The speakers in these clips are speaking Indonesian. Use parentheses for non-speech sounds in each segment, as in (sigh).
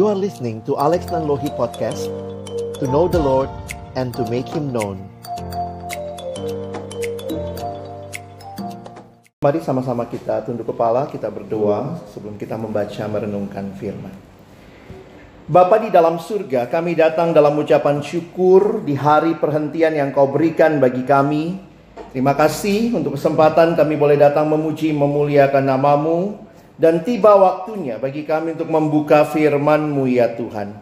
You are listening to Alex Nanlohi Podcast To know the Lord and to make Him known Mari sama-sama kita tunduk kepala, kita berdoa sebelum kita membaca merenungkan firman. Bapa di dalam surga, kami datang dalam ucapan syukur di hari perhentian yang kau berikan bagi kami. Terima kasih untuk kesempatan kami boleh datang memuji memuliakan namamu. Dan tiba waktunya bagi kami untuk membuka firman-Mu ya Tuhan.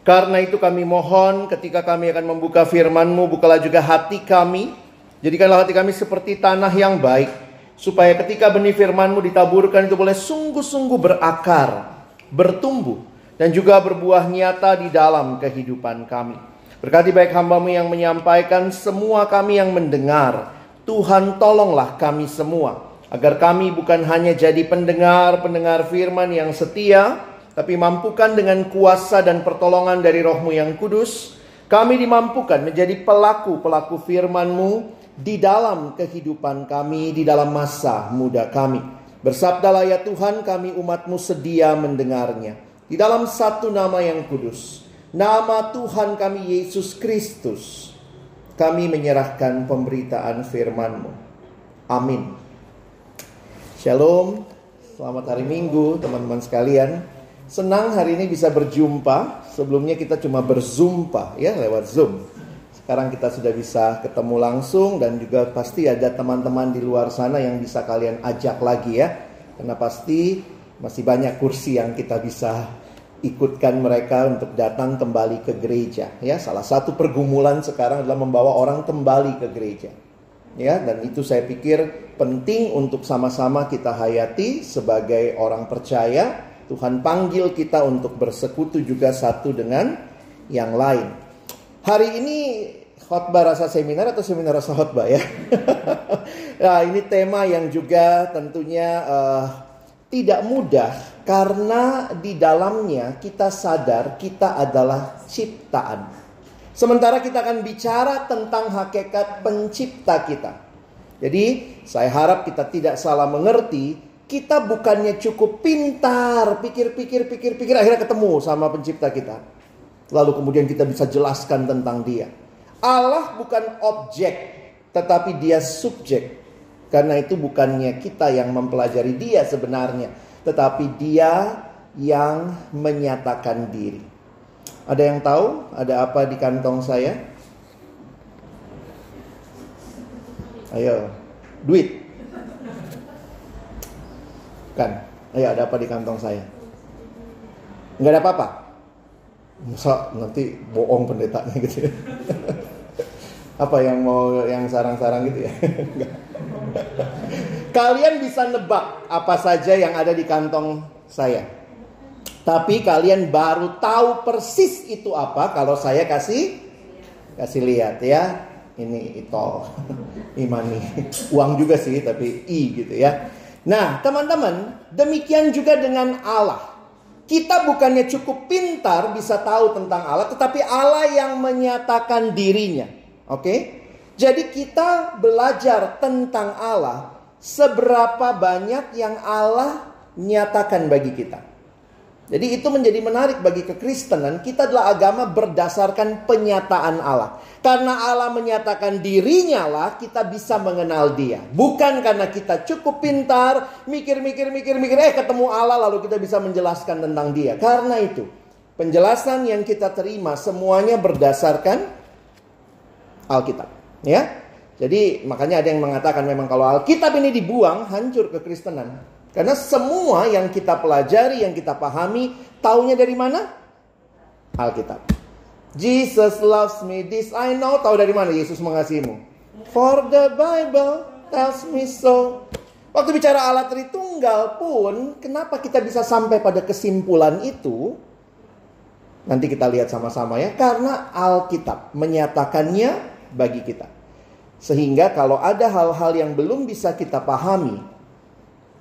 Karena itu kami mohon ketika kami akan membuka firman-Mu, bukalah juga hati kami. Jadikanlah hati kami seperti tanah yang baik. Supaya ketika benih firman-Mu ditaburkan itu boleh sungguh-sungguh berakar, bertumbuh. Dan juga berbuah nyata di dalam kehidupan kami. Berkati baik hambamu yang menyampaikan, semua kami yang mendengar. Tuhan tolonglah kami semua Agar kami bukan hanya jadi pendengar-pendengar firman yang setia, tapi mampukan dengan kuasa dan pertolongan dari rohmu yang kudus, kami dimampukan menjadi pelaku-pelaku firman-Mu di dalam kehidupan kami, di dalam masa muda kami. Bersabdalah ya Tuhan kami umatmu sedia mendengarnya. Di dalam satu nama yang kudus, nama Tuhan kami Yesus Kristus, kami menyerahkan pemberitaan firman-Mu. Amin. Shalom, selamat hari Minggu teman-teman sekalian. Senang hari ini bisa berjumpa. Sebelumnya kita cuma berzumpa ya lewat Zoom. Sekarang kita sudah bisa ketemu langsung dan juga pasti ada teman-teman di luar sana yang bisa kalian ajak lagi ya. Karena pasti masih banyak kursi yang kita bisa ikutkan mereka untuk datang kembali ke gereja ya. Salah satu pergumulan sekarang adalah membawa orang kembali ke gereja ya dan itu saya pikir penting untuk sama-sama kita hayati sebagai orang percaya. Tuhan panggil kita untuk bersekutu juga satu dengan yang lain. Hari ini khotbah rasa seminar atau seminar rasa khotbah ya? (laughs) Nah ini tema yang juga tentunya uh, tidak mudah karena di dalamnya kita sadar kita adalah ciptaan. Sementara kita akan bicara tentang hakikat pencipta kita. Jadi, saya harap kita tidak salah mengerti, kita bukannya cukup pintar, pikir-pikir, pikir-pikir, akhirnya ketemu sama pencipta kita. Lalu kemudian kita bisa jelaskan tentang dia. Allah bukan objek, tetapi dia subjek. Karena itu bukannya kita yang mempelajari dia sebenarnya, tetapi dia yang menyatakan diri. Ada yang tahu ada apa di kantong saya? Ayo, duit. Kan, ayo ada apa di kantong saya? Enggak ada apa-apa. Masa nanti bohong pendetanya gitu ya. (laughs) apa yang mau yang sarang-sarang gitu ya? (laughs) Kalian bisa nebak apa saja yang ada di kantong saya. Tapi kalian baru tahu persis itu apa kalau saya kasih kasih lihat ya. Ini itol, (laughs) imani, uang juga sih tapi i gitu ya. Nah teman-teman demikian juga dengan Allah. Kita bukannya cukup pintar bisa tahu tentang Allah, tetapi Allah yang menyatakan dirinya. Oke? Jadi kita belajar tentang Allah, seberapa banyak yang Allah nyatakan bagi kita. Jadi itu menjadi menarik bagi kekristenan. Kita adalah agama berdasarkan penyataan Allah. Karena Allah menyatakan dirinya lah kita bisa mengenal dia. Bukan karena kita cukup pintar, mikir-mikir, mikir-mikir, eh ketemu Allah lalu kita bisa menjelaskan tentang dia. Karena itu penjelasan yang kita terima semuanya berdasarkan Alkitab. Ya, jadi makanya ada yang mengatakan memang kalau Alkitab ini dibuang hancur kekristenan. Karena semua yang kita pelajari, yang kita pahami, taunya dari mana? Alkitab. Jesus loves me, this I know. Tahu dari mana Yesus mengasihimu? For the Bible tells me so. Waktu bicara Allah Tritunggal pun, kenapa kita bisa sampai pada kesimpulan itu? Nanti kita lihat sama-sama ya. Karena Alkitab menyatakannya bagi kita. Sehingga kalau ada hal-hal yang belum bisa kita pahami,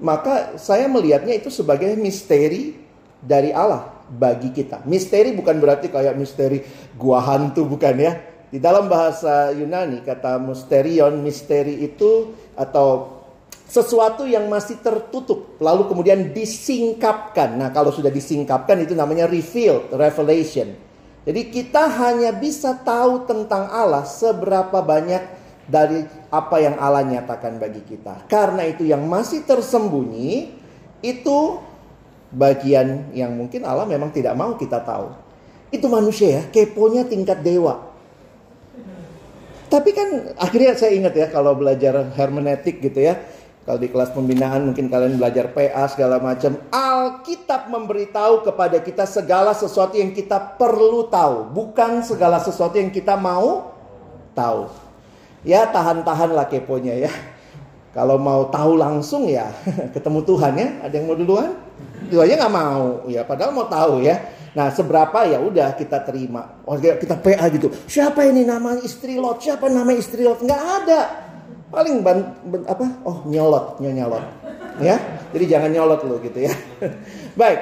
maka saya melihatnya itu sebagai misteri dari Allah bagi kita. Misteri bukan berarti kayak misteri gua hantu bukan ya. Di dalam bahasa Yunani kata mysterion, misteri itu atau sesuatu yang masih tertutup lalu kemudian disingkapkan. Nah, kalau sudah disingkapkan itu namanya revealed, revelation. Jadi kita hanya bisa tahu tentang Allah seberapa banyak dari apa yang Allah nyatakan bagi kita. Karena itu yang masih tersembunyi itu bagian yang mungkin Allah memang tidak mau kita tahu. Itu manusia ya, keponya tingkat dewa. Tapi kan akhirnya saya ingat ya kalau belajar hermeneutik gitu ya. Kalau di kelas pembinaan mungkin kalian belajar PA segala macam. Alkitab memberitahu kepada kita segala sesuatu yang kita perlu tahu. Bukan segala sesuatu yang kita mau tahu. Ya tahan-tahan lah keponya ya. Kalau mau tahu langsung ya (laughs) ketemu Tuhan ya. Ada yang mau duluan? Aja nggak mau ya. Padahal mau tahu ya. Nah seberapa ya udah kita terima. Oh kita PA gitu. Siapa ini nama istri Lot? Siapa nama istri Lot? Nggak ada paling ban, ban, apa oh nyolot nyolot ya jadi jangan nyolot lo gitu ya (laughs) baik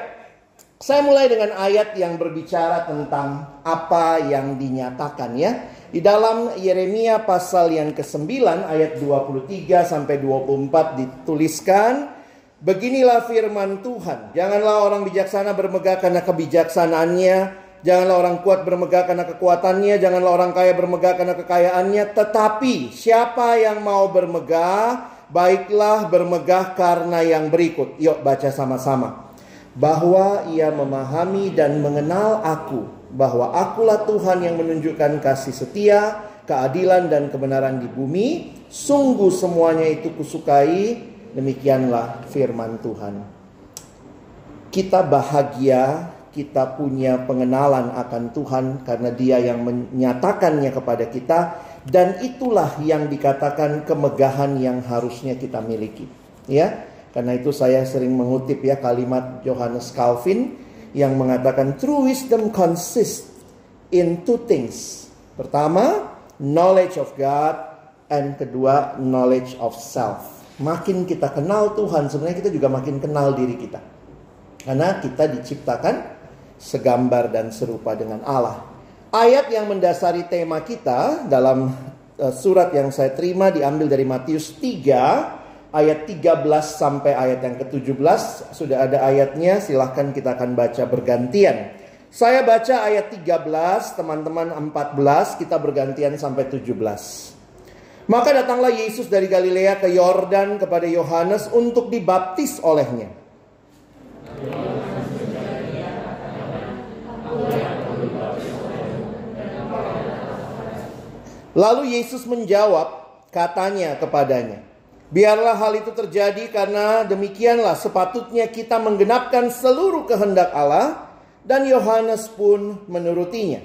saya mulai dengan ayat yang berbicara tentang apa yang dinyatakan ya di dalam Yeremia pasal yang ke-9 ayat 23 sampai 24 dituliskan Beginilah firman Tuhan, janganlah orang bijaksana bermegah karena kebijaksanaannya, Janganlah orang kuat bermegah karena kekuatannya, janganlah orang kaya bermegah karena kekayaannya, tetapi siapa yang mau bermegah, baiklah bermegah karena yang berikut. Yuk baca sama-sama. Bahwa ia memahami dan mengenal aku, bahwa akulah Tuhan yang menunjukkan kasih setia, keadilan dan kebenaran di bumi. Sungguh semuanya itu kusukai, demikianlah firman Tuhan. Kita bahagia kita punya pengenalan akan Tuhan karena Dia yang menyatakannya kepada kita dan itulah yang dikatakan kemegahan yang harusnya kita miliki. Ya. Karena itu saya sering mengutip ya kalimat Johannes Calvin yang mengatakan true wisdom consists in two things. Pertama, knowledge of God and kedua knowledge of self. Makin kita kenal Tuhan, sebenarnya kita juga makin kenal diri kita. Karena kita diciptakan segambar dan serupa dengan Allah. Ayat yang mendasari tema kita dalam uh, surat yang saya terima diambil dari Matius 3 ayat 13 sampai ayat yang ke-17 sudah ada ayatnya silahkan kita akan baca bergantian. Saya baca ayat 13, teman-teman 14, kita bergantian sampai 17. Maka datanglah Yesus dari Galilea ke Yordan kepada Yohanes untuk dibaptis olehnya. Lalu Yesus menjawab, katanya kepadanya, Biarlah hal itu terjadi karena demikianlah sepatutnya kita menggenapkan seluruh kehendak Allah dan Yohanes pun menurutinya.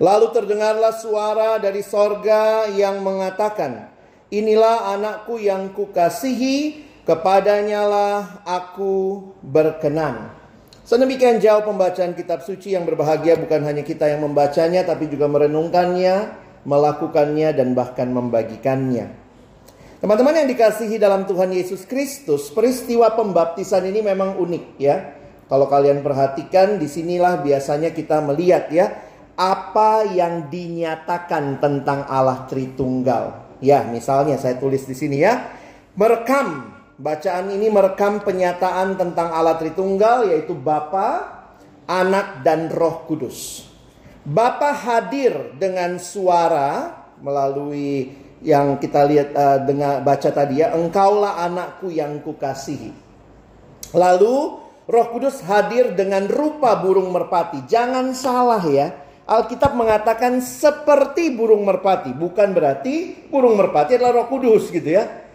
Lalu terdengarlah suara dari sorga yang mengatakan, Inilah anakku yang kukasihi, kepadanya lah aku berkenan. Sedemikian jauh pembacaan kitab suci yang berbahagia bukan hanya kita yang membacanya tapi juga merenungkannya, melakukannya dan bahkan membagikannya. Teman-teman yang dikasihi dalam Tuhan Yesus Kristus, peristiwa pembaptisan ini memang unik ya. Kalau kalian perhatikan di sinilah biasanya kita melihat ya apa yang dinyatakan tentang Allah Tritunggal. Ya, misalnya saya tulis di sini ya, merekam Bacaan ini merekam penyataan tentang Allah Tritunggal yaitu Bapa, Anak dan Roh Kudus. Bapa hadir dengan suara melalui yang kita lihat uh, dengan baca tadi ya, engkaulah anakku yang kukasihi. Lalu Roh Kudus hadir dengan rupa burung merpati. Jangan salah ya. Alkitab mengatakan seperti burung merpati, bukan berarti burung merpati adalah Roh Kudus gitu ya.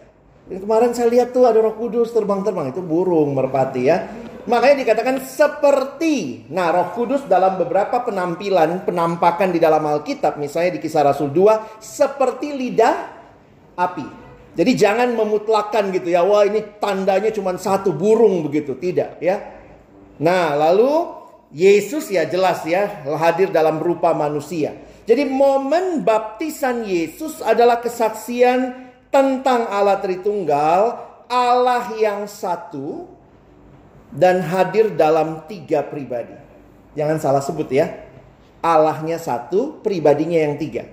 Kemarin saya lihat tuh ada roh kudus terbang-terbang. Itu burung merpati ya. Makanya dikatakan seperti. Nah roh kudus dalam beberapa penampilan, penampakan di dalam Alkitab. Misalnya di kisah Rasul 2. Seperti lidah api. Jadi jangan memutlakan gitu ya. Wah ini tandanya cuma satu burung begitu. Tidak ya. Nah lalu Yesus ya jelas ya hadir dalam rupa manusia. Jadi momen baptisan Yesus adalah kesaksian tentang Allah Tritunggal, Allah yang satu, dan hadir dalam tiga pribadi. Jangan salah sebut ya. Allahnya satu, pribadinya yang tiga.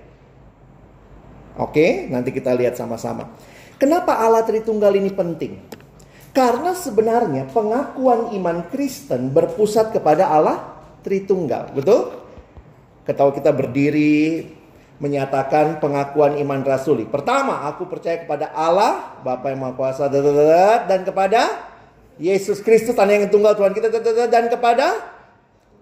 Oke, nanti kita lihat sama-sama. Kenapa Allah Tritunggal ini penting? Karena sebenarnya pengakuan iman Kristen berpusat kepada Allah Tritunggal, betul? Ketahui kita berdiri menyatakan pengakuan iman rasuli. Pertama, aku percaya kepada Allah, Bapa yang Maha Kuasa, dan kepada Yesus Kristus, Anak yang tunggal Tuhan kita, dan kepada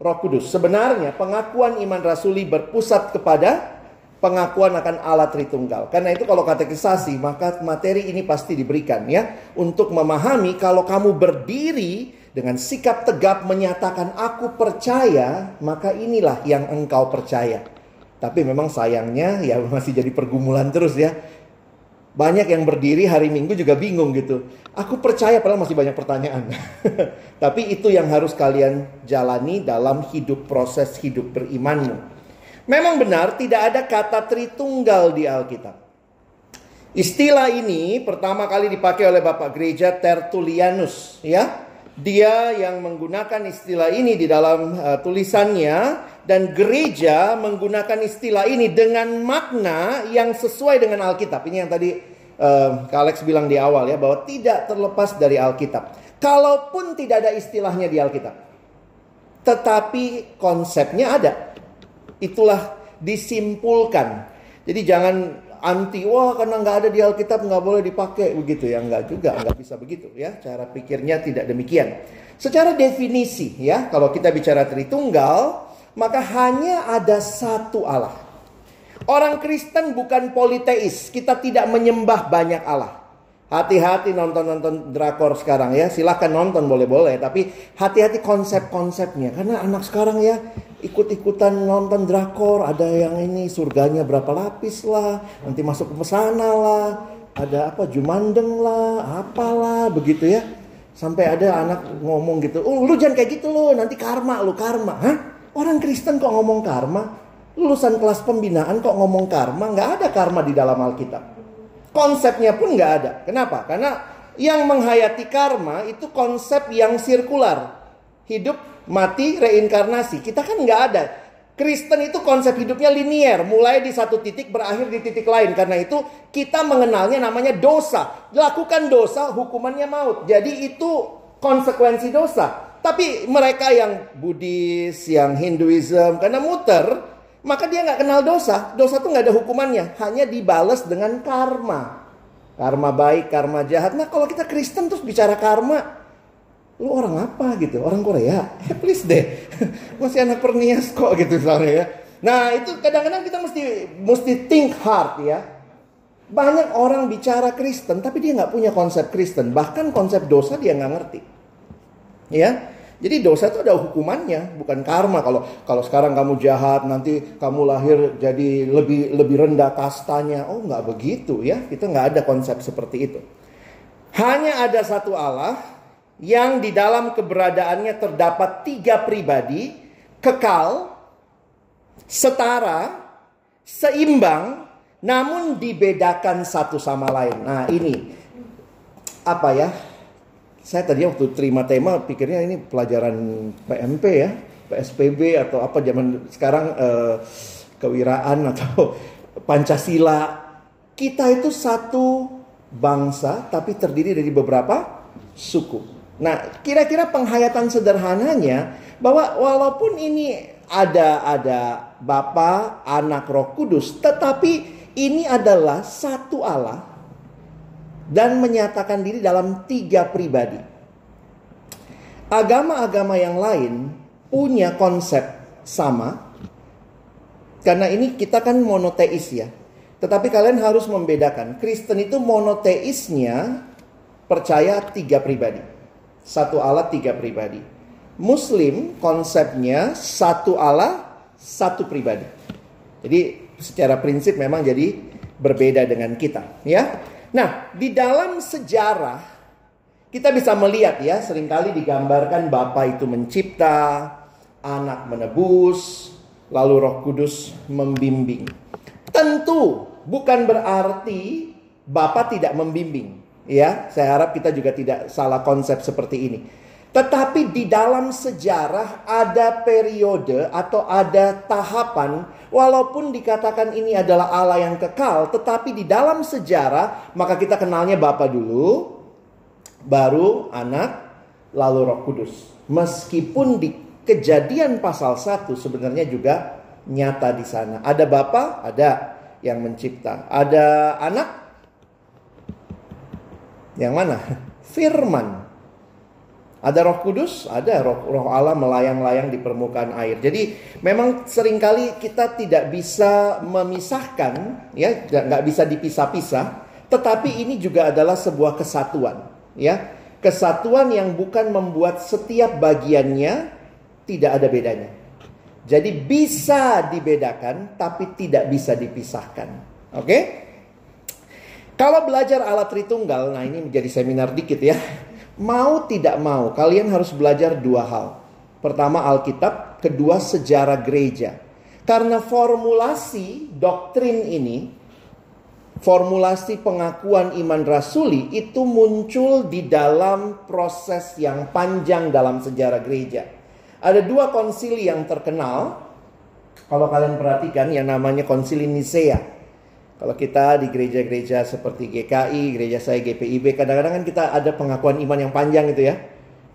Roh Kudus. Sebenarnya pengakuan iman rasuli berpusat kepada pengakuan akan Allah Tritunggal. Karena itu kalau katekisasi maka materi ini pasti diberikan ya untuk memahami kalau kamu berdiri dengan sikap tegap menyatakan aku percaya, maka inilah yang engkau percaya. Tapi memang sayangnya ya (laughs) masih jadi pergumulan terus ya. Banyak yang berdiri hari Minggu juga bingung gitu. Aku percaya padahal masih banyak pertanyaan. (laughs) Tapi itu yang harus kalian jalani dalam hidup proses hidup berimanmu. Memang benar tidak ada kata Tritunggal di Alkitab. Istilah ini pertama kali dipakai oleh Bapak Gereja Tertullianus ya. Dia yang menggunakan istilah ini di dalam uh, tulisannya dan gereja menggunakan istilah ini dengan makna yang sesuai dengan Alkitab. Ini yang tadi uh, Alex bilang di awal ya bahwa tidak terlepas dari Alkitab. Kalaupun tidak ada istilahnya di Alkitab, tetapi konsepnya ada. Itulah disimpulkan. Jadi jangan anti wah karena nggak ada di Alkitab nggak boleh dipakai begitu ya nggak juga nggak bisa begitu ya cara pikirnya tidak demikian secara definisi ya kalau kita bicara Tritunggal maka hanya ada satu Allah. Orang Kristen bukan politeis, kita tidak menyembah banyak Allah. Hati-hati nonton-nonton drakor sekarang ya, silahkan nonton boleh-boleh, tapi hati-hati konsep-konsepnya. Karena anak sekarang ya ikut-ikutan nonton drakor, ada yang ini surganya berapa lapis lah, nanti masuk ke pesana lah, ada apa jumandeng lah, apalah begitu ya. Sampai ada anak ngomong gitu, oh lu jangan kayak gitu lo, nanti karma lu karma, hah? Orang Kristen kok ngomong karma? Lulusan kelas pembinaan kok ngomong karma? Nggak ada karma di dalam Alkitab. Konsepnya pun nggak ada. Kenapa? Karena yang menghayati karma itu konsep yang sirkular. Hidup, mati, reinkarnasi. Kita kan nggak ada. Kristen itu konsep hidupnya linier, mulai di satu titik berakhir di titik lain. Karena itu kita mengenalnya namanya dosa. Lakukan dosa, hukumannya maut. Jadi itu konsekuensi dosa. Tapi mereka yang Buddhis, yang Hinduism, karena muter, maka dia nggak kenal dosa. Dosa tuh nggak ada hukumannya, hanya dibalas dengan karma. Karma baik, karma jahat. Nah kalau kita Kristen terus bicara karma, lu orang apa gitu? Orang Korea? (laughs) Eh please deh, (laughs) masih anak pernias kok gitu misalnya ya. Nah itu kadang-kadang kita mesti mesti think hard ya. Banyak orang bicara Kristen tapi dia nggak punya konsep Kristen. Bahkan konsep dosa dia nggak ngerti. Ya. Jadi dosa itu ada hukumannya, bukan karma. Kalau kalau sekarang kamu jahat, nanti kamu lahir jadi lebih lebih rendah kastanya. Oh, nggak begitu ya. Kita nggak ada konsep seperti itu. Hanya ada satu Allah yang di dalam keberadaannya terdapat tiga pribadi, kekal, setara, seimbang, namun dibedakan satu sama lain. Nah, ini apa ya? Saya tadi waktu terima tema pikirnya ini pelajaran PMP ya, PSPB atau apa zaman sekarang eh, kewiraan atau (laughs) Pancasila. Kita itu satu bangsa tapi terdiri dari beberapa suku. Nah, kira-kira penghayatan sederhananya bahwa walaupun ini ada ada Bapa, Anak, Roh Kudus, tetapi ini adalah satu Allah dan menyatakan diri dalam tiga pribadi. Agama-agama yang lain punya konsep sama. Karena ini kita kan monoteis ya. Tetapi kalian harus membedakan. Kristen itu monoteisnya percaya tiga pribadi. Satu Allah tiga pribadi. Muslim konsepnya satu Allah satu pribadi. Jadi secara prinsip memang jadi berbeda dengan kita ya. Nah, di dalam sejarah kita bisa melihat ya, sering kali digambarkan Bapa itu mencipta, anak menebus, lalu Roh Kudus membimbing. Tentu bukan berarti Bapa tidak membimbing, ya. Saya harap kita juga tidak salah konsep seperti ini. Tetapi di dalam sejarah ada periode atau ada tahapan walaupun dikatakan ini adalah Allah yang kekal, tetapi di dalam sejarah maka kita kenalnya Bapa dulu, baru anak, lalu Roh Kudus. Meskipun di kejadian pasal 1 sebenarnya juga nyata di sana. Ada Bapa, ada yang mencipta. Ada anak? Yang mana? (laughs) Firman. Ada Roh Kudus, ada Roh, roh Allah melayang-layang di permukaan air. Jadi memang sering kali kita tidak bisa memisahkan, ya, nggak bisa dipisah-pisah. Tetapi ini juga adalah sebuah kesatuan, ya, kesatuan yang bukan membuat setiap bagiannya tidak ada bedanya. Jadi bisa dibedakan, tapi tidak bisa dipisahkan. Oke? Kalau belajar alat Tritunggal, nah ini menjadi seminar dikit ya. Mau tidak mau, kalian harus belajar dua hal. Pertama Alkitab, kedua sejarah gereja. Karena formulasi doktrin ini, formulasi pengakuan iman rasuli itu muncul di dalam proses yang panjang dalam sejarah gereja. Ada dua konsili yang terkenal, kalau kalian perhatikan yang namanya konsili Nisea kalau kita di gereja-gereja seperti GKI, gereja saya GPIB, kadang-kadang kan kita ada pengakuan iman yang panjang itu ya.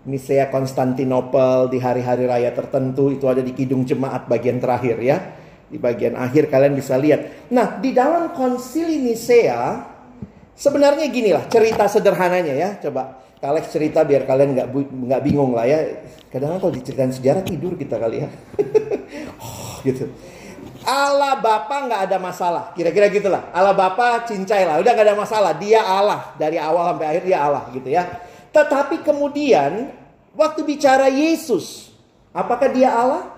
Nisea Konstantinopel di hari-hari raya tertentu itu ada di Kidung Jemaat bagian terakhir ya. Di bagian akhir kalian bisa lihat. Nah, di dalam konsili Nisea sebenarnya gini lah cerita sederhananya ya. Coba Kalex cerita biar kalian nggak nggak bingung lah ya. Kadang-kadang kalau diceritain sejarah tidur kita kali ya. (laughs) oh, gitu. Allah Bapa nggak ada masalah. Kira-kira gitulah. Allah Bapa cincai lah. Udah nggak ada masalah. Dia Allah. Dari awal sampai akhir dia Allah gitu ya. Tetapi kemudian waktu bicara Yesus. Apakah dia Allah?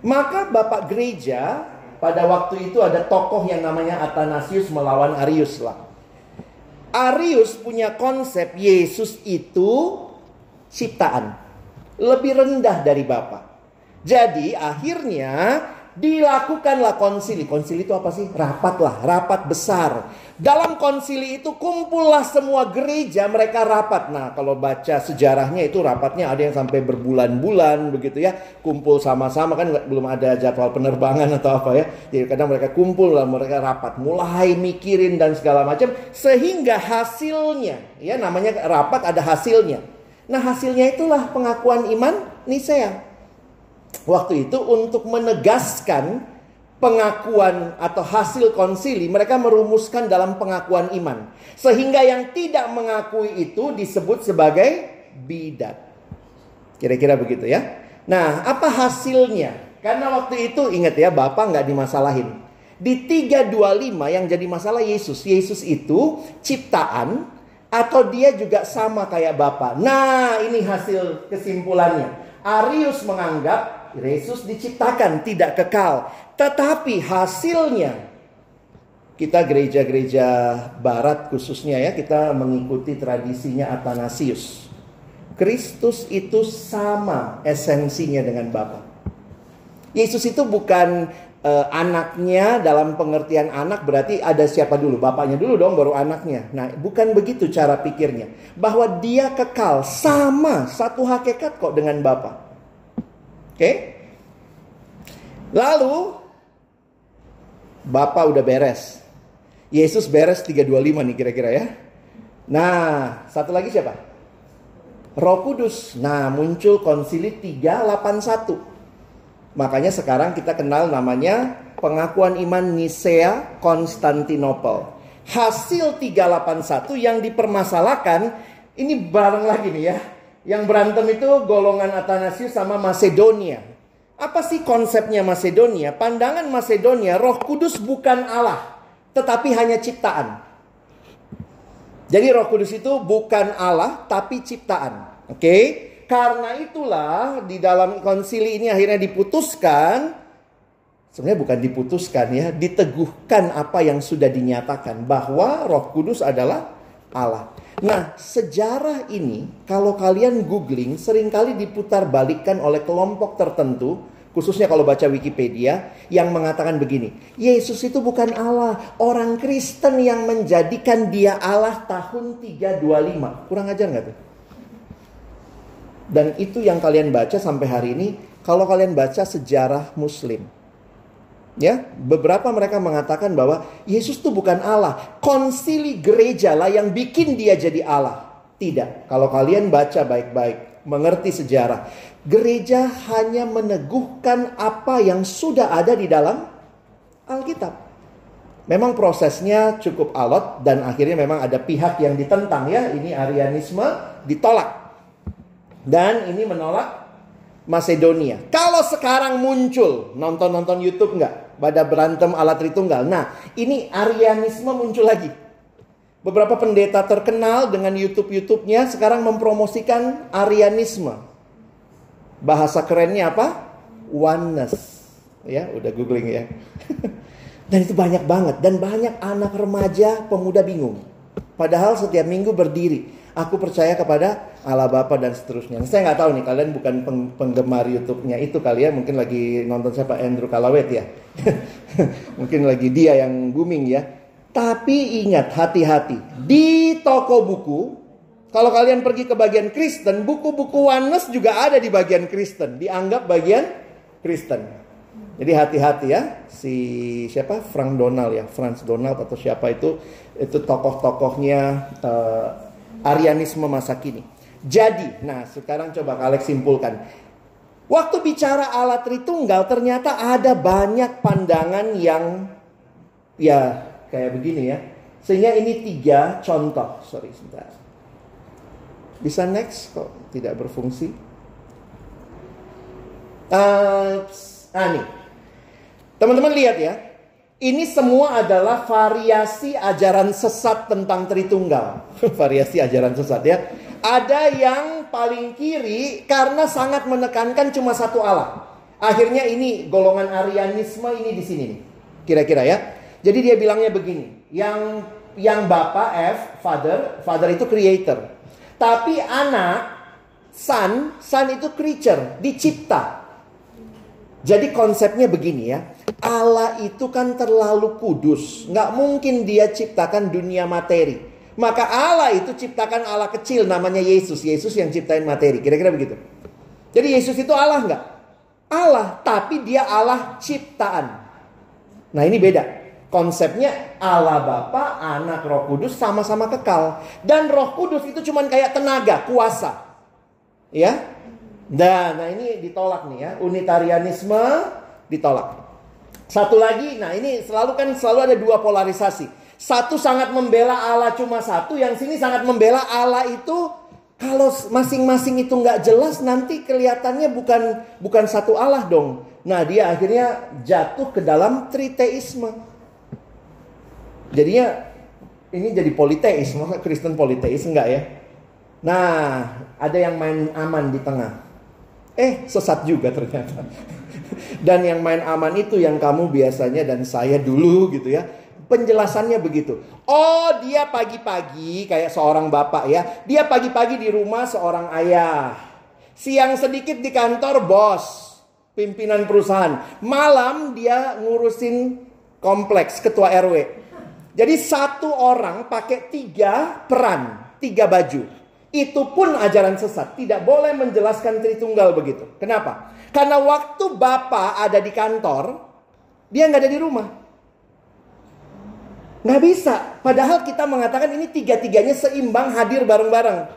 Maka Bapak gereja pada waktu itu ada tokoh yang namanya Athanasius melawan Arius lah. Arius punya konsep Yesus itu ciptaan. Lebih rendah dari Bapak. Jadi akhirnya Dilakukanlah konsili. Konsili itu apa sih? Rapat lah, rapat besar. Dalam konsili itu kumpullah semua gereja mereka rapat. Nah, kalau baca sejarahnya itu rapatnya ada yang sampai berbulan-bulan begitu ya. Kumpul sama-sama kan belum ada jadwal penerbangan atau apa ya. Jadi kadang mereka kumpul lah, mereka rapat, mulai mikirin dan segala macam sehingga hasilnya ya namanya rapat ada hasilnya. Nah, hasilnya itulah pengakuan iman Nisea waktu itu untuk menegaskan pengakuan atau hasil konsili mereka merumuskan dalam pengakuan iman. Sehingga yang tidak mengakui itu disebut sebagai bidat. Kira-kira begitu ya. Nah apa hasilnya? Karena waktu itu ingat ya bapak nggak dimasalahin. Di 325 yang jadi masalah Yesus. Yesus itu ciptaan atau dia juga sama kayak bapak. Nah ini hasil kesimpulannya. Arius menganggap Yesus diciptakan tidak kekal, tetapi hasilnya kita gereja-gereja barat khususnya ya kita mengikuti tradisinya Athanasius. Kristus itu sama esensinya dengan Bapa. Yesus itu bukan uh, anaknya dalam pengertian anak berarti ada siapa dulu? Bapaknya dulu dong baru anaknya. Nah, bukan begitu cara pikirnya. Bahwa dia kekal sama satu hakikat kok dengan Bapa. Oke? Lalu Bapak udah beres. Yesus beres 325 nih kira-kira ya. Nah, satu lagi siapa? Roh Kudus. Nah, muncul konsili 381. Makanya sekarang kita kenal namanya pengakuan iman Nisea Konstantinopel. Hasil 381 yang dipermasalahkan ini bareng lagi nih ya. Yang berantem itu golongan Athanasius sama Macedonia. Apa sih konsepnya Macedonia? Pandangan Macedonia, Roh Kudus bukan Allah, tetapi hanya ciptaan. Jadi Roh Kudus itu bukan Allah, tapi ciptaan. Oke? Okay? Karena itulah di dalam konsili ini akhirnya diputuskan sebenarnya bukan diputuskan ya, diteguhkan apa yang sudah dinyatakan bahwa Roh Kudus adalah Allah. Nah, sejarah ini kalau kalian googling sering kali diputar balikkan oleh kelompok tertentu, khususnya kalau baca Wikipedia yang mengatakan begini, Yesus itu bukan Allah, orang Kristen yang menjadikan dia Allah tahun 325. Kurang ajar nggak tuh? Dan itu yang kalian baca sampai hari ini kalau kalian baca sejarah muslim. Ya, beberapa mereka mengatakan bahwa Yesus itu bukan Allah. Konsili gereja lah yang bikin dia jadi Allah. Tidak. Kalau kalian baca baik-baik, mengerti sejarah, gereja hanya meneguhkan apa yang sudah ada di dalam Alkitab. Memang prosesnya cukup alot dan akhirnya memang ada pihak yang ditentang ya. Ini Arianisme ditolak. Dan ini menolak Macedonia. Kalau sekarang muncul nonton-nonton YouTube nggak? Pada berantem alat Tritunggal. Nah, ini Arianisme muncul lagi. Beberapa pendeta terkenal dengan YouTube-YouTube-nya sekarang mempromosikan Arianisme. Bahasa kerennya apa? Oneness. Ya, udah googling ya. (laughs) dan itu banyak banget dan banyak anak remaja, pemuda bingung. Padahal setiap minggu berdiri aku percaya kepada Allah Bapa dan seterusnya. Saya nggak tahu nih kalian bukan penggemar YouTube-nya itu kalian ya. mungkin lagi nonton siapa Andrew Kalawet ya. (laughs) mungkin lagi dia yang booming ya. Tapi ingat hati-hati di toko buku kalau kalian pergi ke bagian Kristen, buku-buku Oneness juga ada di bagian Kristen, dianggap bagian Kristen. Jadi hati-hati ya, si siapa Frank Donald ya, Franz Donald atau siapa itu itu tokoh-tokohnya uh, Arianisme masa kini. Jadi, nah sekarang coba kalian simpulkan. Waktu bicara alat Tritunggal ternyata ada banyak pandangan yang ya kayak begini ya. Sehingga ini tiga contoh. Sorry sebentar. Bisa next kok tidak berfungsi. Uh, ah nih. Teman-teman lihat ya. Ini semua adalah variasi ajaran sesat tentang Tritunggal. (laughs) variasi ajaran sesat ya. Ada yang paling kiri karena sangat menekankan cuma satu Allah. Akhirnya ini golongan Arianisme ini di sini nih. Kira-kira ya. Jadi dia bilangnya begini, yang yang Bapak F, Father, Father itu creator. Tapi anak, Son, Son itu creature, dicipta. Jadi konsepnya begini ya. Allah itu kan terlalu kudus. Nggak mungkin dia ciptakan dunia materi. Maka Allah itu ciptakan Allah kecil namanya Yesus. Yesus yang ciptain materi. Kira-kira begitu. Jadi Yesus itu Allah nggak? Allah, tapi dia Allah ciptaan. Nah ini beda. Konsepnya Allah Bapa, Anak, Roh Kudus sama-sama kekal. Dan Roh Kudus itu cuma kayak tenaga, kuasa. Ya. Dan nah ini ditolak nih ya. Unitarianisme ditolak. Satu lagi, nah ini selalu kan selalu ada dua polarisasi. Satu sangat membela Allah cuma satu, yang sini sangat membela Allah itu kalau masing-masing itu nggak jelas nanti kelihatannya bukan bukan satu Allah dong. Nah dia akhirnya jatuh ke dalam triteisme. Jadinya ini jadi politeis, masa Kristen politeis enggak ya? Nah ada yang main aman di tengah. Eh sesat juga ternyata. (laughs) Dan yang main aman itu yang kamu biasanya dan saya dulu gitu ya. Penjelasannya begitu. Oh, dia pagi-pagi kayak seorang bapak ya. Dia pagi-pagi di rumah seorang ayah. Siang sedikit di kantor bos, pimpinan perusahaan. Malam dia ngurusin kompleks ketua RW. Jadi satu orang pakai tiga peran, tiga baju. Itu pun ajaran sesat. Tidak boleh menjelaskan Tritunggal begitu. Kenapa? Karena waktu Bapak ada di kantor, dia nggak ada di rumah. Nggak bisa. Padahal kita mengatakan ini tiga-tiganya seimbang hadir bareng-bareng.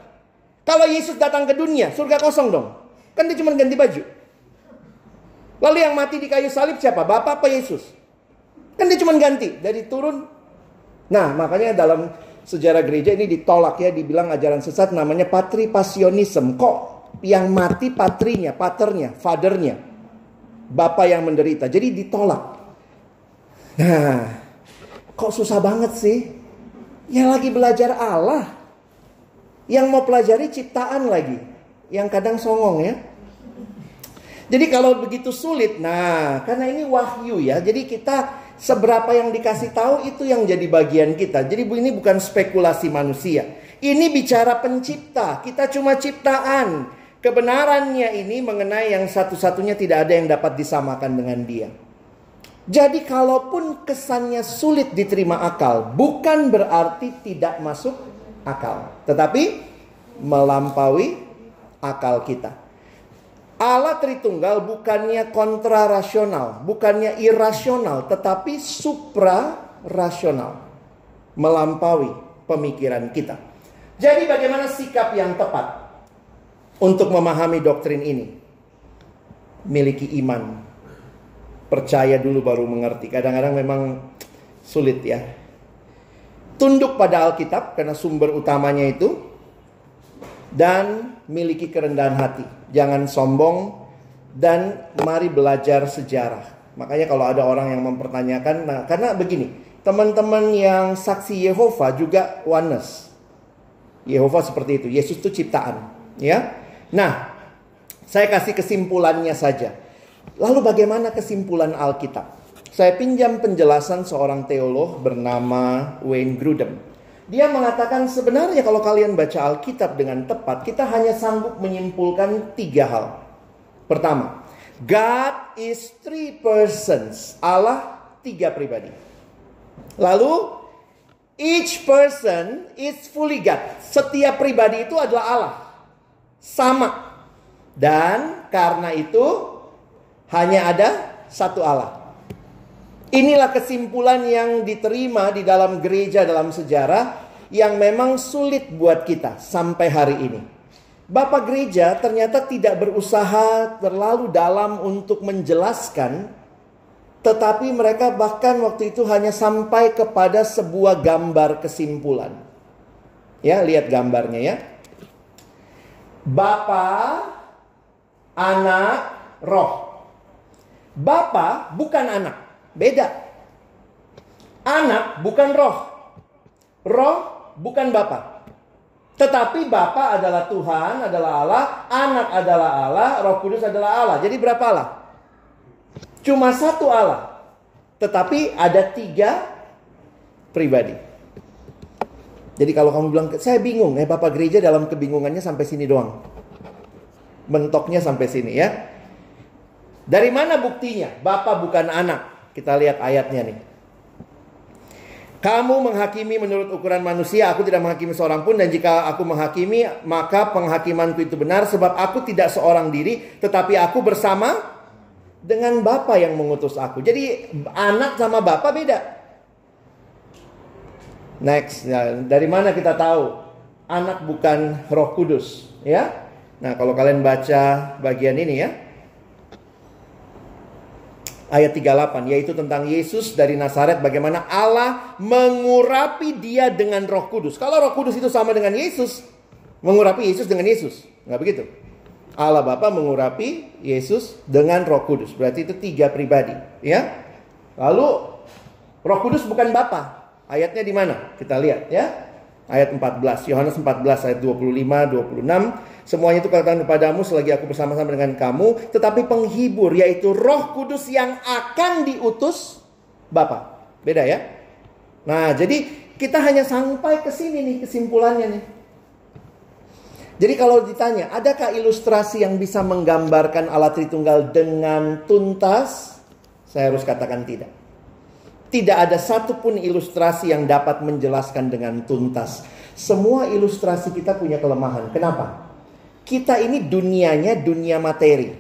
Kalau Yesus datang ke dunia, surga kosong dong. Kan dia cuma ganti baju. Lalu yang mati di kayu salib siapa? Bapak apa Yesus? Kan dia cuma ganti dari turun. Nah, makanya dalam sejarah gereja ini ditolak ya, dibilang ajaran sesat namanya patripasionisme. Kok yang mati patrinya, paternya, fathernya. Bapak yang menderita. Jadi ditolak. Nah, kok susah banget sih? Yang lagi belajar Allah. Yang mau pelajari ciptaan lagi. Yang kadang songong ya. Jadi kalau begitu sulit, nah karena ini wahyu ya. Jadi kita seberapa yang dikasih tahu itu yang jadi bagian kita. Jadi ini bukan spekulasi manusia. Ini bicara pencipta. Kita cuma ciptaan. Kebenarannya ini mengenai yang satu-satunya tidak ada yang dapat disamakan dengan dia. Jadi kalaupun kesannya sulit diterima akal, bukan berarti tidak masuk akal. Tetapi melampaui akal kita. Allah Tritunggal bukannya kontra rasional, bukannya irasional, tetapi supra rasional. Melampaui pemikiran kita. Jadi bagaimana sikap yang tepat untuk memahami doktrin ini? Miliki iman. Percaya dulu baru mengerti. Kadang-kadang memang sulit ya. Tunduk pada Alkitab karena sumber utamanya itu dan miliki kerendahan hati. Jangan sombong dan mari belajar sejarah. Makanya kalau ada orang yang mempertanyakan, nah karena begini, teman-teman yang saksi Yehova juga oneness. Yehova seperti itu, Yesus itu ciptaan, ya. Nah, saya kasih kesimpulannya saja. Lalu bagaimana kesimpulan Alkitab? Saya pinjam penjelasan seorang teolog bernama Wayne Grudem. Dia mengatakan sebenarnya kalau kalian baca Alkitab dengan tepat, kita hanya sanggup menyimpulkan tiga hal. Pertama, God is three persons. Allah tiga pribadi. Lalu, each person is fully God. Setiap pribadi itu adalah Allah. Sama. Dan karena itu, hanya ada satu Allah. Inilah kesimpulan yang diterima di dalam gereja dalam sejarah yang memang sulit buat kita sampai hari ini. Bapak gereja ternyata tidak berusaha terlalu dalam untuk menjelaskan tetapi mereka bahkan waktu itu hanya sampai kepada sebuah gambar kesimpulan. Ya, lihat gambarnya ya. Bapa, anak, roh. Bapa bukan anak. Beda. Anak bukan roh. Roh bukan Bapa. Tetapi Bapa adalah Tuhan, adalah Allah, anak adalah Allah, Roh Kudus adalah Allah. Jadi berapa Allah? Cuma satu Allah. Tetapi ada tiga pribadi. Jadi kalau kamu bilang, saya bingung, eh Bapak gereja dalam kebingungannya sampai sini doang. Mentoknya sampai sini ya. Dari mana buktinya? Bapak bukan anak. Kita lihat ayatnya nih. Kamu menghakimi menurut ukuran manusia, aku tidak menghakimi seorang pun dan jika aku menghakimi, maka penghakimanku itu benar sebab aku tidak seorang diri, tetapi aku bersama dengan Bapa yang mengutus aku. Jadi anak sama Bapa beda. Next, ya, dari mana kita tahu anak bukan Roh Kudus, ya? Nah, kalau kalian baca bagian ini ya, ayat 38 yaitu tentang Yesus dari Nazaret bagaimana Allah mengurapi dia dengan Roh Kudus. Kalau Roh Kudus itu sama dengan Yesus, mengurapi Yesus dengan Yesus. Nggak begitu. Allah Bapa mengurapi Yesus dengan Roh Kudus. Berarti itu tiga pribadi, ya. Lalu Roh Kudus bukan Bapa. Ayatnya di mana? Kita lihat ya ayat 14. Yohanes 14 ayat 25 26. Semuanya itu katakan kepadamu selagi aku bersama-sama dengan kamu, tetapi penghibur yaitu Roh Kudus yang akan diutus Bapa. Beda ya? Nah, jadi kita hanya sampai ke sini nih kesimpulannya nih. Jadi kalau ditanya, adakah ilustrasi yang bisa menggambarkan Allah Tritunggal dengan tuntas? Saya harus katakan tidak. Tidak ada satupun ilustrasi yang dapat menjelaskan dengan tuntas. Semua ilustrasi kita punya kelemahan. Kenapa? Kita ini dunianya dunia materi.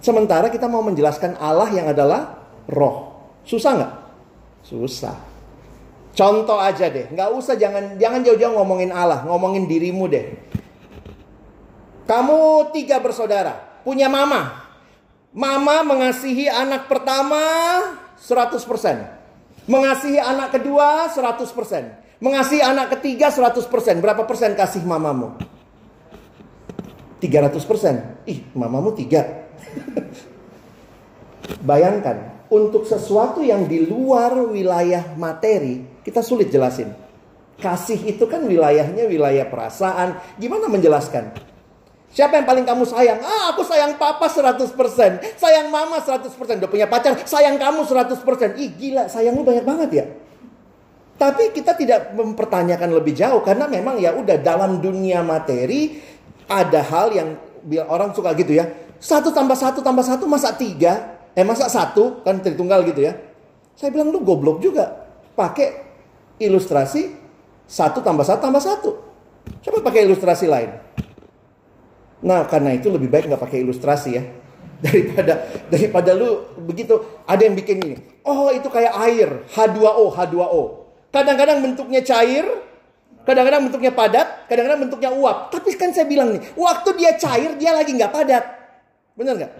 Sementara kita mau menjelaskan Allah yang adalah roh. Susah nggak? Susah. Contoh aja deh, nggak usah jangan jangan jauh-jauh ngomongin Allah, ngomongin dirimu deh. Kamu tiga bersaudara, punya mama. Mama mengasihi anak pertama 100%. Mengasihi anak kedua 100%. Mengasihi anak ketiga 100%. Berapa persen kasih mamamu? 300%. Ih, mamamu tiga. (laughs) Bayangkan, untuk sesuatu yang di luar wilayah materi, kita sulit jelasin. Kasih itu kan wilayahnya wilayah perasaan. Gimana menjelaskan? Siapa yang paling kamu sayang? Ah, aku sayang papa 100%. Sayang mama 100%. Udah punya pacar, sayang kamu 100%. Ih, gila, sayang lu banyak banget ya. Tapi kita tidak mempertanyakan lebih jauh karena memang ya udah dalam dunia materi ada hal yang orang suka gitu ya. Satu tambah satu tambah satu masa tiga, eh masa satu kan tritunggal gitu ya. Saya bilang lu goblok juga. Pakai ilustrasi satu tambah satu tambah satu. Coba pakai ilustrasi lain. Nah, karena itu lebih baik nggak pakai ilustrasi ya. (laughs) Daripada daripada lu begitu ada yang bikin ini. Oh, itu kayak air, H2O, H2O. Kadang-kadang bentuknya cair, kadang-kadang bentuknya padat, kadang-kadang bentuknya uap. Tapi kan saya bilang nih, waktu dia cair dia lagi nggak padat. Benar nggak?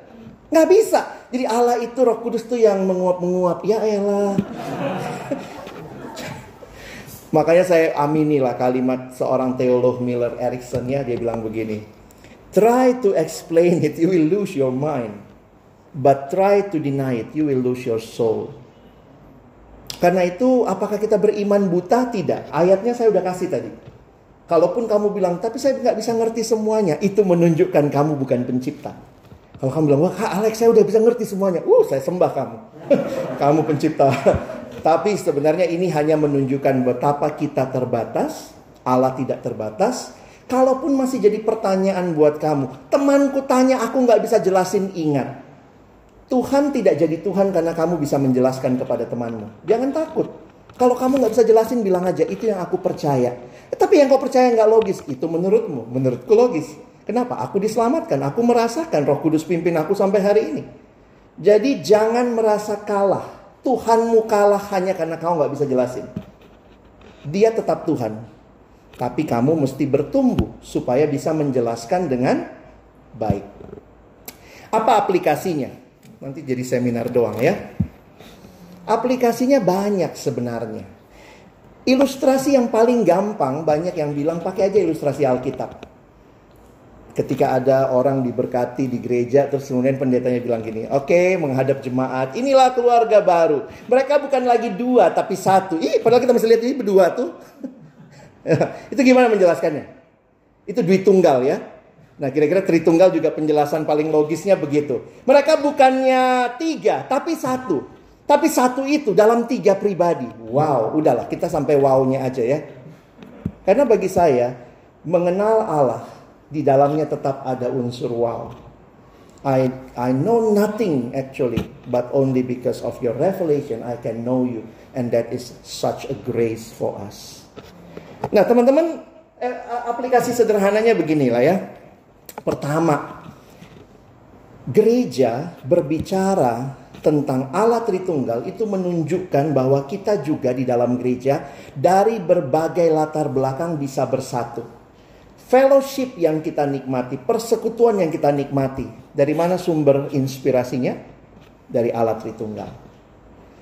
Nggak bisa. Jadi Allah itu Roh Kudus tuh yang menguap-menguap. Ya elah. (laughs) Makanya saya aminilah kalimat seorang teolog Miller Erickson ya dia bilang begini. Try to explain it, you will lose your mind. But try to deny it, you will lose your soul. Karena itu apakah kita beriman buta? Tidak. Ayatnya saya udah kasih tadi. Kalaupun kamu bilang, tapi saya nggak bisa ngerti semuanya. Itu menunjukkan kamu bukan pencipta. Kalau kamu bilang, wah Kak Alex saya udah bisa ngerti semuanya. Uh, saya sembah kamu. (laughs) kamu pencipta. (laughs) Tapi sebenarnya ini hanya menunjukkan betapa kita terbatas, Allah tidak terbatas. Kalaupun masih jadi pertanyaan buat kamu, temanku tanya aku nggak bisa jelasin ingat. Tuhan tidak jadi Tuhan karena kamu bisa menjelaskan kepada temanmu. Jangan takut. Kalau kamu nggak bisa jelasin bilang aja itu yang aku percaya. Tapi yang kau percaya nggak logis itu menurutmu, menurutku logis. Kenapa? Aku diselamatkan, aku merasakan Roh Kudus pimpin aku sampai hari ini. Jadi jangan merasa kalah Tuhanmu kalah hanya karena kau nggak bisa jelasin. Dia tetap Tuhan. Tapi kamu mesti bertumbuh supaya bisa menjelaskan dengan baik. Apa aplikasinya? Nanti jadi seminar doang ya. Aplikasinya banyak sebenarnya. Ilustrasi yang paling gampang banyak yang bilang pakai aja ilustrasi Alkitab. Ketika ada orang diberkati di gereja terus kemudian pendetanya bilang gini oke okay, menghadap jemaat inilah keluarga baru. Mereka bukan lagi dua tapi satu. Ih padahal kita masih lihat ini berdua tuh. (laughs) Itu gimana menjelaskannya? Itu duit tunggal ya nah kira-kira tritunggal juga penjelasan paling logisnya begitu mereka bukannya tiga tapi satu tapi satu itu dalam tiga pribadi wow udahlah kita sampai wownya aja ya karena bagi saya mengenal Allah di dalamnya tetap ada unsur wow. I I know nothing actually, but only because of your revelation I can know you, and that is such a grace for us. Nah, teman-teman, eh, aplikasi sederhananya beginilah ya. Pertama, gereja berbicara tentang Allah Tritunggal itu menunjukkan bahwa kita juga di dalam gereja dari berbagai latar belakang bisa bersatu fellowship yang kita nikmati, persekutuan yang kita nikmati. Dari mana sumber inspirasinya? Dari alat Tritunggal.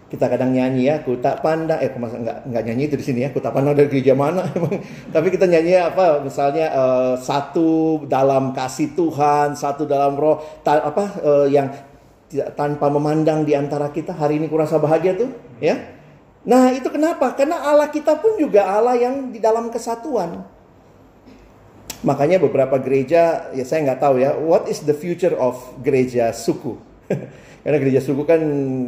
Kita kadang nyanyi ya, ku tak pandang, eh masa enggak, enggak nyanyi itu di sini ya, ku tak pandang dari gereja mana (laughs) Tapi kita nyanyi apa, misalnya uh, satu dalam kasih Tuhan, satu dalam roh, ta, apa uh, yang tanpa memandang di antara kita. Hari ini kurasa bahagia tuh, ya. Nah itu kenapa? Karena Allah kita pun juga Allah yang di dalam kesatuan. Makanya beberapa gereja, ya saya nggak tahu ya, what is the future of gereja suku? (laughs) Karena gereja suku kan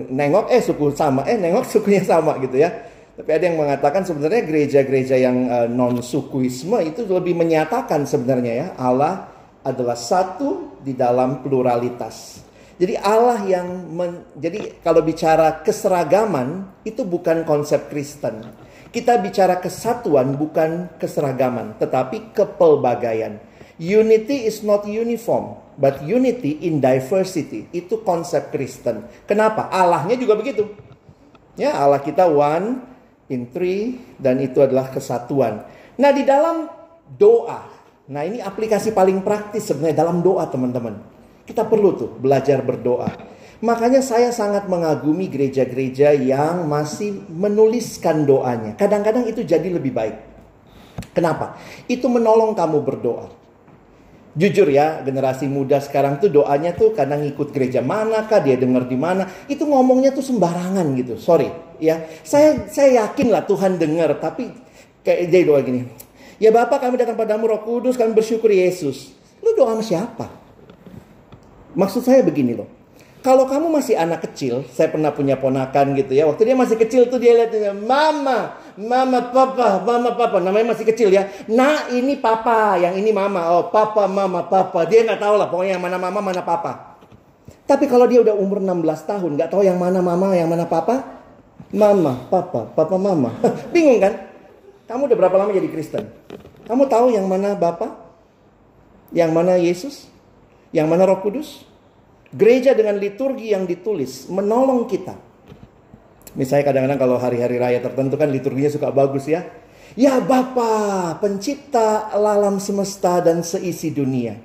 nengok, eh suku sama, eh nengok sukunya sama gitu ya. Tapi ada yang mengatakan sebenarnya gereja-gereja yang uh, non sukuisme itu lebih menyatakan sebenarnya ya Allah adalah satu di dalam pluralitas. Jadi Allah yang men, jadi kalau bicara keseragaman itu bukan konsep Kristen. Kita bicara kesatuan bukan keseragaman, tetapi kepelbagaian. Unity is not uniform, but unity in diversity. Itu konsep Kristen. Kenapa? Allahnya juga begitu. Ya, Allah kita one in three dan itu adalah kesatuan. Nah, di dalam doa. Nah, ini aplikasi paling praktis sebenarnya dalam doa, teman-teman. Kita perlu tuh belajar berdoa. Makanya saya sangat mengagumi gereja-gereja yang masih menuliskan doanya. Kadang-kadang itu jadi lebih baik. Kenapa? Itu menolong kamu berdoa. Jujur ya, generasi muda sekarang tuh doanya tuh kadang ikut gereja mana kah, dia dengar di mana, itu ngomongnya tuh sembarangan gitu. Sorry, ya. Saya saya yakin lah Tuhan dengar, tapi kayak dia doa gini. Ya Bapak kami datang padamu Roh Kudus, kami bersyukur Yesus. Lu doa sama siapa? Maksud saya begini loh. Kalau kamu masih anak kecil, saya pernah punya ponakan gitu ya. Waktu dia masih kecil tuh dia lihat mama, mama, papa, mama, papa. Namanya masih kecil ya. Nah ini papa, yang ini mama. Oh papa, mama, papa. Dia nggak tahu lah pokoknya yang mana mama, mana papa. Tapi kalau dia udah umur 16 tahun, nggak tahu yang mana mama, yang mana papa. Mama, papa, papa, mama. (laughs) Bingung kan? Kamu udah berapa lama jadi Kristen? Kamu tahu yang mana bapak? Yang mana Yesus? Yang mana Roh Kudus? Gereja dengan liturgi yang ditulis menolong kita. Misalnya kadang-kadang kalau hari-hari raya tertentu kan liturginya suka bagus ya. Ya Bapa, pencipta alam semesta dan seisi dunia.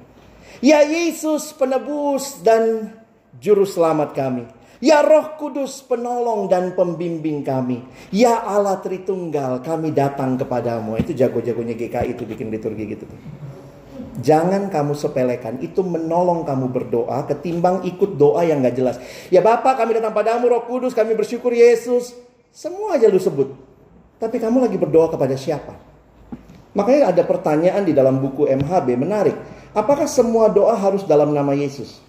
Ya Yesus, penebus dan juru selamat kami. Ya Roh Kudus, penolong dan pembimbing kami. Ya Allah Tritunggal, kami datang kepadamu. Itu jago-jagonya GKI itu bikin liturgi gitu. Jangan kamu sepelekan, itu menolong kamu berdoa ketimbang ikut doa yang gak jelas. Ya Bapak kami datang padamu roh kudus, kami bersyukur Yesus. Semua aja lu sebut. Tapi kamu lagi berdoa kepada siapa? Makanya ada pertanyaan di dalam buku MHB menarik. Apakah semua doa harus dalam nama Yesus?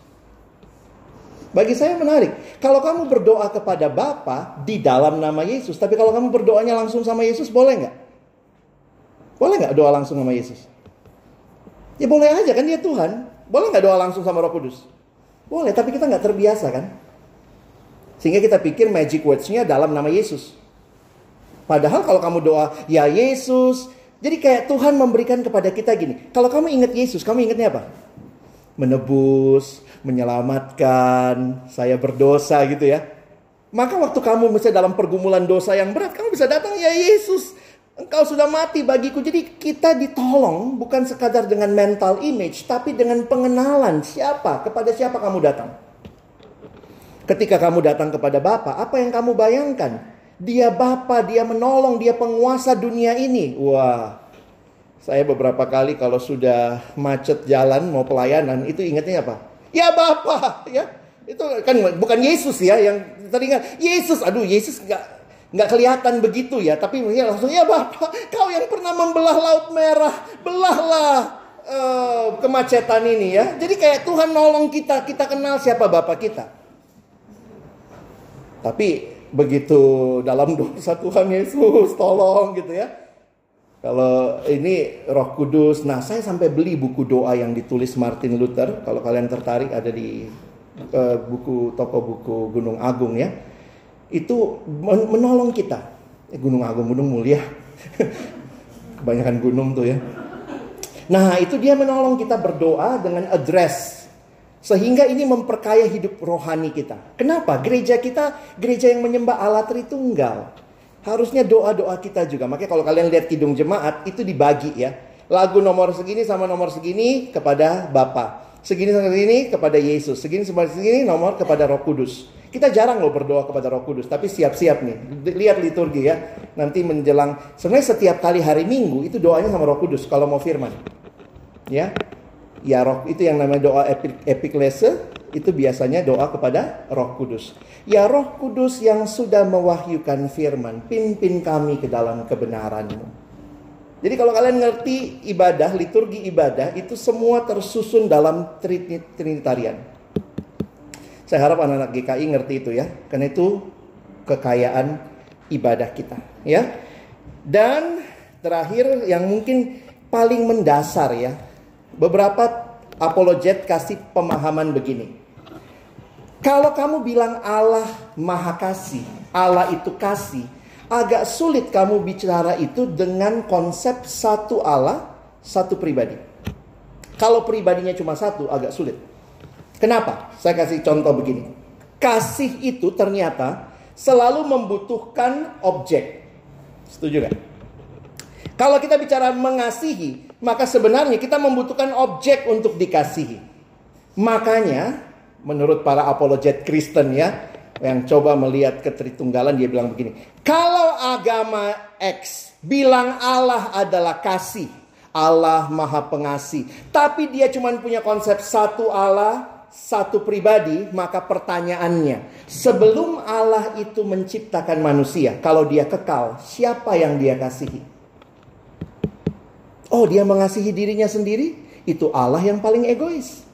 Bagi saya menarik. Kalau kamu berdoa kepada Bapa di dalam nama Yesus, tapi kalau kamu berdoanya langsung sama Yesus, boleh nggak? Boleh nggak doa langsung sama Yesus? Ya boleh aja kan dia Tuhan. Boleh nggak doa langsung sama Roh Kudus? Boleh, tapi kita nggak terbiasa kan? Sehingga kita pikir magic words-nya dalam nama Yesus. Padahal kalau kamu doa, ya Yesus. Jadi kayak Tuhan memberikan kepada kita gini. Kalau kamu ingat Yesus, kamu ingatnya apa? Menebus, menyelamatkan, saya berdosa gitu ya. Maka waktu kamu misalnya dalam pergumulan dosa yang berat, kamu bisa datang, ya Yesus. Engkau sudah mati bagiku. Jadi kita ditolong bukan sekadar dengan mental image, tapi dengan pengenalan siapa, kepada siapa kamu datang. Ketika kamu datang kepada Bapa, apa yang kamu bayangkan? Dia Bapa, dia menolong, dia penguasa dunia ini. Wah, saya beberapa kali kalau sudah macet jalan mau pelayanan, itu ingatnya apa? Ya Bapa, ya. Itu kan bukan Yesus ya yang teringat. Yesus, aduh Yesus nggak nggak kelihatan begitu ya, tapi ya langsung ya Bapak, kau yang pernah membelah laut merah, belahlah uh, kemacetan ini ya. Jadi kayak Tuhan nolong kita, kita kenal siapa Bapak kita. Tapi begitu dalam dosa Tuhan Yesus tolong gitu ya. Kalau ini Roh Kudus, nah saya sampai beli buku doa yang ditulis Martin Luther. Kalau kalian tertarik ada di uh, buku toko buku Gunung Agung ya itu menolong kita. Eh, gunung Agung, Gunung Mulia. (laughs) Kebanyakan gunung tuh ya. Nah, itu dia menolong kita berdoa dengan address. Sehingga ini memperkaya hidup rohani kita. Kenapa? Gereja kita gereja yang menyembah Allah Tritunggal. Harusnya doa-doa kita juga. Makanya kalau kalian lihat kidung jemaat itu dibagi ya. Lagu nomor segini sama nomor segini kepada Bapa. Segini segini kepada Yesus. Segini segini nomor kepada Roh Kudus. Kita jarang loh berdoa kepada Roh Kudus, tapi siap-siap nih. Lihat liturgi ya. Nanti menjelang sebenarnya setiap kali hari Minggu itu doanya sama Roh Kudus kalau mau firman. Ya. Ya roh itu yang namanya doa epik, epiklese itu biasanya doa kepada Roh Kudus. Ya Roh Kudus yang sudah mewahyukan firman, pimpin kami ke dalam kebenaranmu. Jadi kalau kalian ngerti ibadah, liturgi ibadah itu semua tersusun dalam Trinitarian. Saya harap anak-anak GKI ngerti itu ya. Karena itu kekayaan ibadah kita, ya. Dan terakhir yang mungkin paling mendasar ya. Beberapa apologet kasih pemahaman begini. Kalau kamu bilang Allah Maha Kasih, Allah itu kasih, agak sulit kamu bicara itu dengan konsep satu Allah, satu pribadi. Kalau pribadinya cuma satu, agak sulit. Kenapa? Saya kasih contoh begini. Kasih itu ternyata selalu membutuhkan objek. Setuju kan? Kalau kita bicara mengasihi, maka sebenarnya kita membutuhkan objek untuk dikasihi. Makanya, menurut para apologet Kristen ya, yang coba melihat ketritunggalan dia bilang begini. Kalau agama X bilang Allah adalah kasih, Allah maha pengasih. Tapi dia cuma punya konsep satu Allah, satu pribadi, maka pertanyaannya, sebelum Allah itu menciptakan manusia, kalau dia kekal, siapa yang dia kasihi? Oh, dia mengasihi dirinya sendiri? Itu Allah yang paling egois.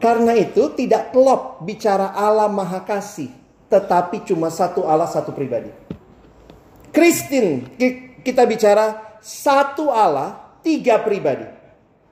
Karena itu tidak klop bicara Allah Maha Kasih, tetapi cuma satu Allah, satu pribadi. Kristen, kita bicara satu Allah, tiga pribadi.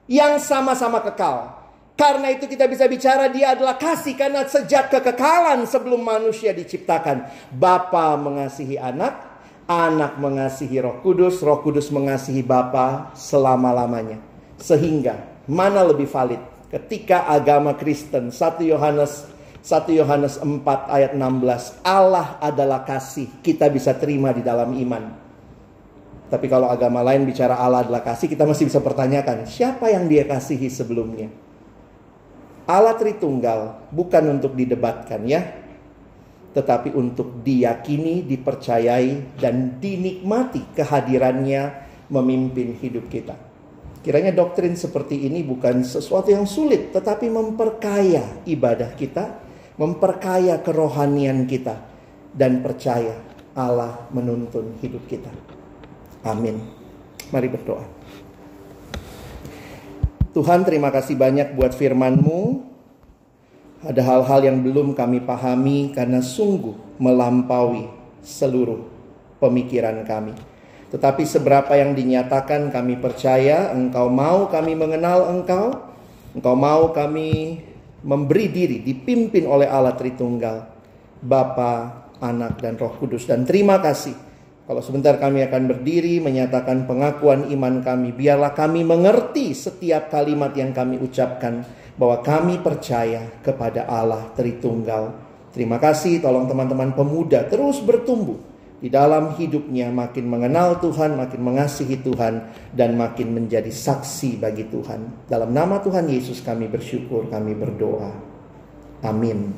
Yang sama-sama kekal karena itu kita bisa bicara dia adalah kasih karena sejak kekekalan sebelum manusia diciptakan. Bapa mengasihi anak, anak mengasihi roh kudus, roh kudus mengasihi Bapa selama-lamanya. Sehingga Mana lebih valid? Ketika agama Kristen 1 Yohanes 1 Yohanes 4 ayat 16 Allah adalah kasih kita bisa terima di dalam iman. Tapi kalau agama lain bicara Allah adalah kasih kita masih bisa pertanyakan siapa yang dia kasihi sebelumnya. Allah Tritunggal bukan untuk didebatkan ya. Tetapi untuk diyakini, dipercayai, dan dinikmati kehadirannya memimpin hidup kita. Kiranya doktrin seperti ini bukan sesuatu yang sulit, tetapi memperkaya ibadah kita, memperkaya kerohanian kita, dan percaya Allah menuntun hidup kita. Amin. Mari berdoa. Tuhan terima kasih banyak buat firman-Mu. Ada hal-hal yang belum kami pahami karena sungguh melampaui seluruh pemikiran kami. Tetapi seberapa yang dinyatakan kami percaya Engkau mau kami mengenal Engkau Engkau mau kami memberi diri dipimpin oleh Allah Tritunggal Bapa, Anak dan Roh Kudus. Dan terima kasih. Kalau sebentar kami akan berdiri menyatakan pengakuan iman kami, biarlah kami mengerti setiap kalimat yang kami ucapkan bahwa kami percaya kepada Allah Tritunggal. Terima kasih, tolong teman-teman pemuda terus bertumbuh di dalam hidupnya makin mengenal Tuhan, makin mengasihi Tuhan dan makin menjadi saksi bagi Tuhan. Dalam nama Tuhan Yesus kami bersyukur, kami berdoa. Amin.